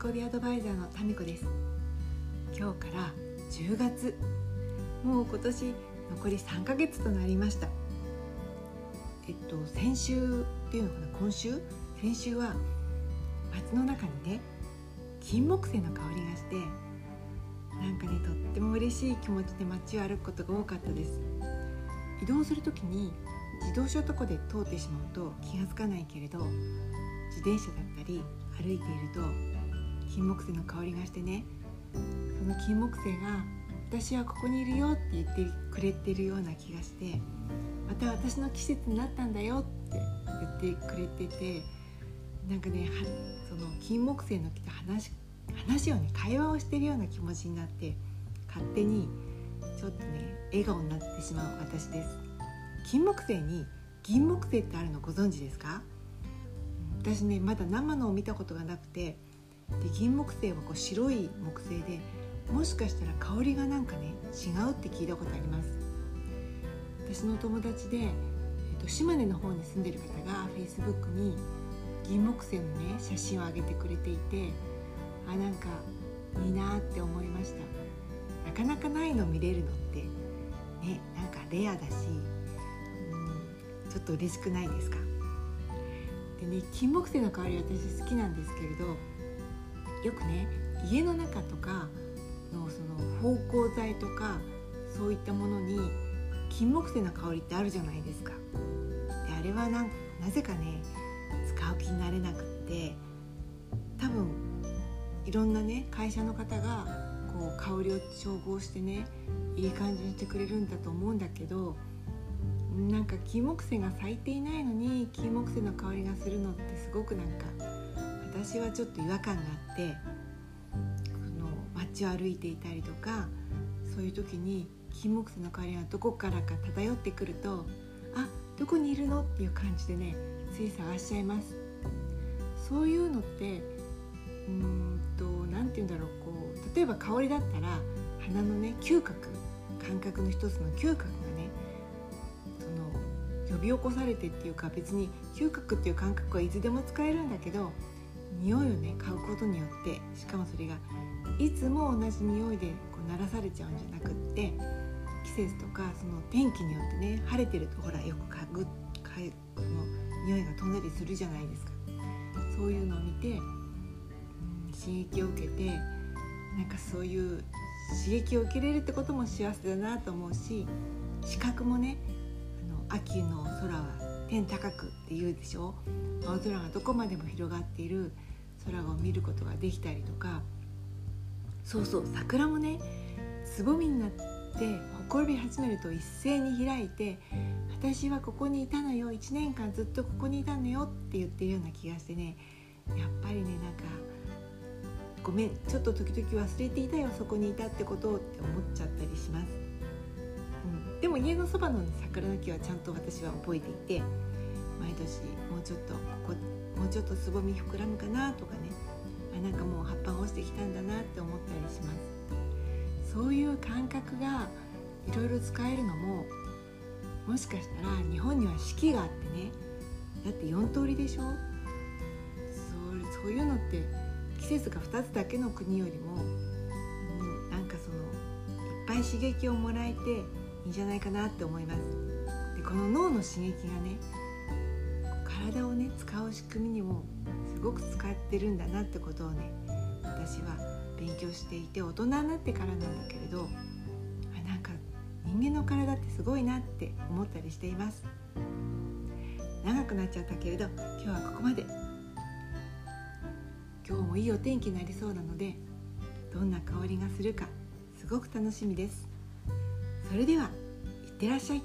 コビアドバイザーのタミコです。今日から10月。もう今年残り3ヶ月となりました。えっと先週っていうのかな今週？先週は街の中にね金木犀の香りがしてなんかねとっても嬉しい気持ちで街を歩くことが多かったです。移動する時に自動車とかで通ってしまうと気が付かないけれど自転車だったり歩いていると金木犀の香りがしてね。その金木犀が私はここにいるよって言ってくれてるような気がしてまた私の季節になったんだよって言ってくれててなんかねその金木犀の木と話話をね会話をしてるような気持ちになって勝手にちょっとね笑顔になってしまう私です。金木犀に銀木犀ってあるのご存知ですか？私ねまだ生のを見たことがなくてで銀木犀はこう白い木製でもしかしたら香りがなんかね違うって聞いたことあります。私の友達で、えっと、島根の方に住んでる方が Facebook に銀木犀のね写真を上げてくれていてあなんかいいなって思いました。なかなかないの見れるのってねなんかレアだし、うん、ちょっと嬉しくないですか？でね金木犀の香り私好きなんですけれどよくね家の中とかのその芳香剤とかそういったものに金木犀の香りってあるじゃないですか。であれはななぜかね使う気になれなくって多分いろんなね会社の方がこう香りを調合してねいい感じにしてくれるんだと思うんだけどなんか金木犀が咲いていないのに金木犀の香りがするのってすごくなんか私はちょっと違和感があってこの街を歩いていたりとかそういう時に金木犀の香りがどこからか漂ってくるとあどこにいるのっていう感じでねつい探しちゃいます。そういうのってうーんと何て言うんだろうこう例えば香りだったら鼻のね嗅覚感覚の一つの嗅覚がねその呼び起こされてっていうか別に嗅覚っていう感覚はいつでも使えるんだけど匂いをね嗅ぐことによってしかもそれがいつも同じ匂いでこう鳴らされちゃうんじゃなくって季節とかその天気によってね晴れてるとほらよく嗅ぐ嗅ぐの匂いが飛んだりするじゃないですか。そういうのを見て、うん、刺激を受けてなんかそういう刺激を受けれるってことも幸せだなと思うし視覚もねあの秋の空は天高くって言うでしょ？青空がどこまでも広がっている。空を見ることができたりとか。そうそう。桜もねつぼみになってほこび始めると一斉に開いて私はここにいたのよ。1年間ずっとここにいたのよって言ってるような気がしてね。やっぱりねなんかごめん。ちょっと時々忘れていたよ。そこにいたってことをって思っちゃったりします、でも家のそばの、桜の木はちゃんと私は覚えていて毎年もうちょっとここもうちょっとつぼみ膨らむかなとかねあなんかもう葉っぱが落ちてきたんだなって思ったりします。そういう感覚がいろいろ使えるのももしかしたら日本には四季があってねだって4通りでしょ？そうそういうのって季節が2つだけの国よりも、うん、なんかそのいっぱい刺激をもらえていいんじゃないかなって思います。でこの脳の刺激がね体をね使う仕組みにもすごく使ってるんだなってことをね私は勉強していて大人になってからなんだけれどあなんか人間の体ってすごいなって思ったりしています。長くなっちゃったけれど今日はここまで。今日もいいお天気になりそうなのでどんな香りがするかすごく楽しみです。それではいってらっしゃい。